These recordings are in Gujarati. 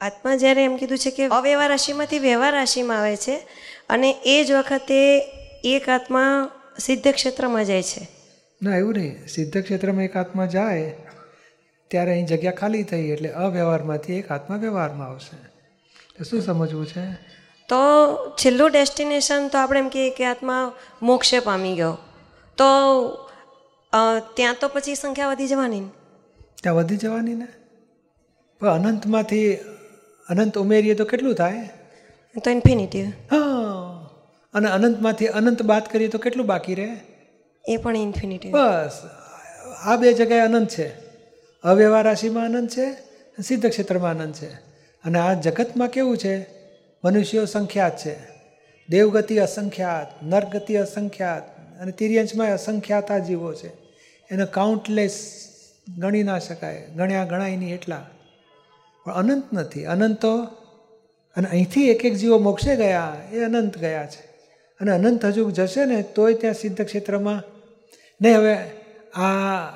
આત્મા જ્યારે એમ કીધું છે કે અવ્યવહાર રાશિમાંથી વ્યવહાર રાશિમાં આવે છે અને એ જ વખતે એક આત્મા સિદ્ધ ક્ષેત્રમાં જાય છે. ના એવું નહીં. સિદ્ધ ક્ષેત્રમાં એક આત્મા જાય ત્યારે અહીં જગ્યા ખાલી થઈ એટલે અવ્યવહારમાંથી એક આત્મા વ્યવહારમાં આવશે. તો શું સમજવું છે? તો છેલ્લું ડેસ્ટિનેશન તો આપણે એમ કહીએ કે આત્મા મોક્ષે પામી ગયો. તો ત્યાં તો પછી સંખ્યા વધી જવાની ત્યાં વધી જવાની ને? પણ અનંતમાંથી અનંત ઉમેરીએ તો કેટલું થાય? તો ઇન્ફિનિટી હા અને અનંતમાંથી અનંત બાદ કરીએ તો કેટલું બાકી રહે? એ પણ ઇન્ફિનિટી બસ આ બે જગ્યાએ અનંત છે. અવ્યવહાર રાશિમાં અનંત છે સિદ્ધ ક્ષેત્રમાં અનંત છે. અને આ જગતમાં કેવું છે? મનુષ્યો સંખ્યાત છે. દેવગતિ અસંખ્યાત નરગતિ અસંખ્યાત અને તિર્યંશમાં અસંખ્યાત આ જીવો છે. એને કાઉન્ટલેસ ગણી ના શકાય ગણ્યા ગણાય નહીં એટલા. પણ અનંત નથી. અનંત તો અને અહીંથી એક એક જીવો મોક્ષે ગયા એ અનંત ગયા છે. અને અનંત હજુ જશે ને તોય ત્યાં સિદ્ધ ક્ષેત્રમાં નહીં હવે આ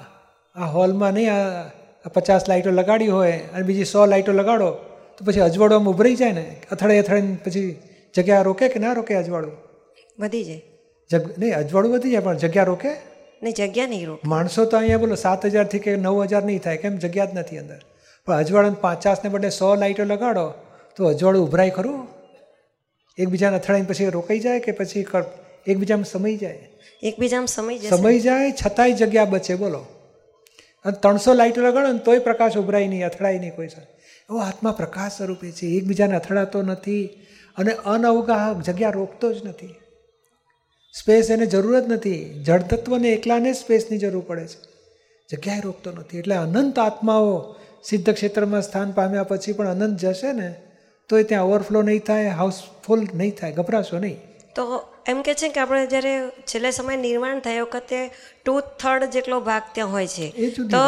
આ હોલમાં નહીં આ પચાસ લાઇટો લગાડી હોય અને બીજી સો લાઇટો લગાડો તો પછી અજવાળવામાં ઉભરાઈ જાય ને અથડે અથડે પછી જગ્યા રોકે કે ના રોકે અજવાળું? વધી જાય. જગ નહીં અજવાળું વધી જાય પણ જગ્યા રોકે? નહીં જગ્યા નહીં રોકે. માણસો તો અહીંયા બોલો સાત હજારથી કે નવ હજાર નહીં થાય કેમ? જગ્યા જ નથી અંદર. પણ અજવાળું પચાસને બદલે સો લાઇટો લગાડો તો અજવાળું ઉભરાય ખરું? એકબીજાને અથડાઈને પછી રોકાઈ જાય કે પછી એકબીજામાં સમય જાય? એકબીજામાં સમય સમય જાય છતાંય જગ્યા બચે બોલો. અને ત્રણસો લાઇટો લગાડો ને તોય પ્રકાશ ઉભરાય નહીં અથડાય નહીં કોઈ સાથે. એવો આત્મા પ્રકાશ સ્વરૂપે છે. એકબીજાને અથડાતો નથી અને અનવગા જગ્યા રોકતો જ નથી. સ્પેસ એને જરૂર જ નથી. જળતત્વને એકલાને સ્પેસની જરૂર પડે છે. જગ્યાએ રોકતો નથી. એટલે અનંત આત્માઓ સિદ્ધ ક્ષેત્રમાં સ્થાન પામ્યા પછી પણ અનંત જશે ને તો એ ત્યાં ઓવરફ્લો નહીં થાય હાઉસફુલ નહીં થાય ગભરાશો નહીં. તો એમ કે છે કે આપણે જ્યારે છેલ્લે સમય નિર્માણ થાય વખતે ટુ થર્ડ જેટલો ભાગ ત્યાં હોય છે. તો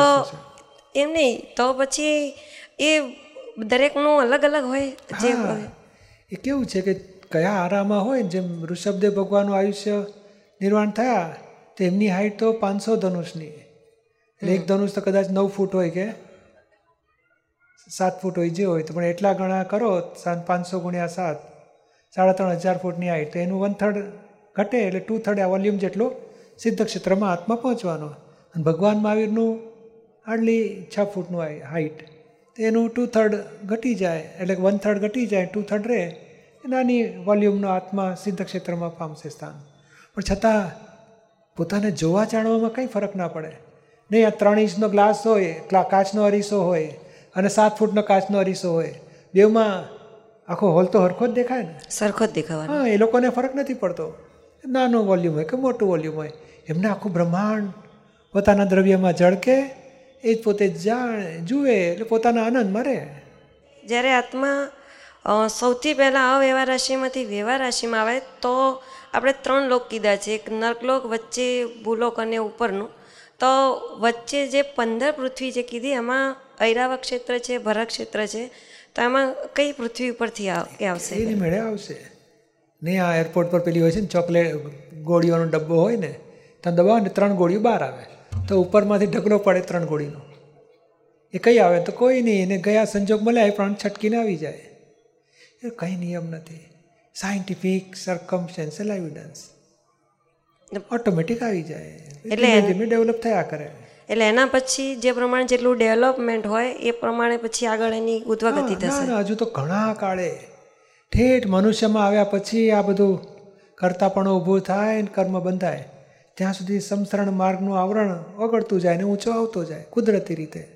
એમ નહીં તો પછી એ દરેકનું અલગ અલગ હોય જે. એ કેવું છે કે કયા આરામાં હોય જેમ ઋષભદેવ ભગવાનનું આયુષ્ય નિર્વાણ થયા તો એમની હાઈટ તો પાંચસો ધનુષની. એટલે એક ધનુષ તો કદાચ નવ ફૂટ હોય કે. સાત ફૂટ હોય જે હોય તો પણ એટલા ગણા કરો પાંચસો ગુણ્યા સાત, સાડા ત્રણ હજાર ફૂટની હાઈટ. તો એનું વન થર્ડ ઘટે એટલે ટુ થર્ડ આ વોલ્યુમ જેટલો સિદ્ધ ક્ષેત્રમાં આત્મા પહોંચવાનો. અને ભગવાન મહાવીરનું હાર્ડલી છ ફૂટનું હાઈટ. એનું ટુ થર્ડ ઘટી જાય, એટલે વન થર્ડ ઘટી જાય ટુ થર્ડ રહે. નાની વોલ્યુમનો આત્મા સિદ્ધ ક્ષેત્રમાં પામશે સ્થાન. પણ છતાં પોતાને જોવા જાણવામાં કંઈ ફરક ના પડે. નહીં, આ ત્રણ ઇંચનો ગ્લાસ હોય કાચનો અરીસો હોય અને સાત ફૂટનો કાચનો અરીસો હોય. બેવમાં આખો હોલ તો હરખો જ દેખાય ને? સરખો જ દેખાવાનો. હા એ લોકોને ફરક નથી પડતો. નાનો વોલ્યુમ હોય કે મોટું વોલ્યુમ હોય. એમને આખું બ્રહ્માંડ પોતાના દ્રવ્યમાં ઝળકે એ જ પોતે જાણે જુએ એટલે પોતાના આનંદમાં રહે. જ્યારે આત્મા સૌથી પહેલાં અવ્યવહાર રાશિમાંથી વ્યવહાર રાશિમાં આવે તો આપણે ત્રણ લોક કીધા છે. એક નર્કલોક વચ્ચે ભૂલોક અને ઉપરનું. તો વચ્ચે જે પંદર પૃથ્વી જે કીધી, એમાં ઐરાવત ક્ષેત્ર છે, ભરત ક્ષેત્ર છે, તો એમાં કઈ પૃથ્વી ઉપરથી આવશે? એની મેળે આવશે. નહીં આ એરપોર્ટ પર પેલી હોય છે ને, ચોકલેટ ગોળીઓનો ડબ્બો હોય ને, ત્યાં દબાવો ને ત્રણ ગોળીઓ બહાર આવે. તો ઉપરમાંથી ઢગલો પડે ત્રણ ગોળીનો. એ કઈ આવે? તો કોઈ નહીં. એને ગયા સંજોગ મળ્યા એ પ્રાણ છટકીને આવી જાય. એ કંઈ નિયમ નથી. સાયન્ટિફિક સરકમસ્ટેન્શિયલ એવિડન્સ ઓટોમેટિક આવી જાય. એટલે ધીમે ડેવલપ થયા કરે. એટલે એના પછી જે પ્રમાણે જેટલું ડેવલપમેન્ટ હોય એ પ્રમાણે પછી આગળ એની ઉદ્વગતિ ગતિ થશે. હજુ તો ઘણા કાળે. ઠેઠ મનુષ્યમાં આવ્યા પછી આ બધું કરતાપણું ઊભું થાય ને કર્મ બંધાય. ત્યાં સુધી સમસરણ માર્ગનું આવરણ ઓગળતું જાય ને ઊંચો આવતો જાય કુદરતી રીતે.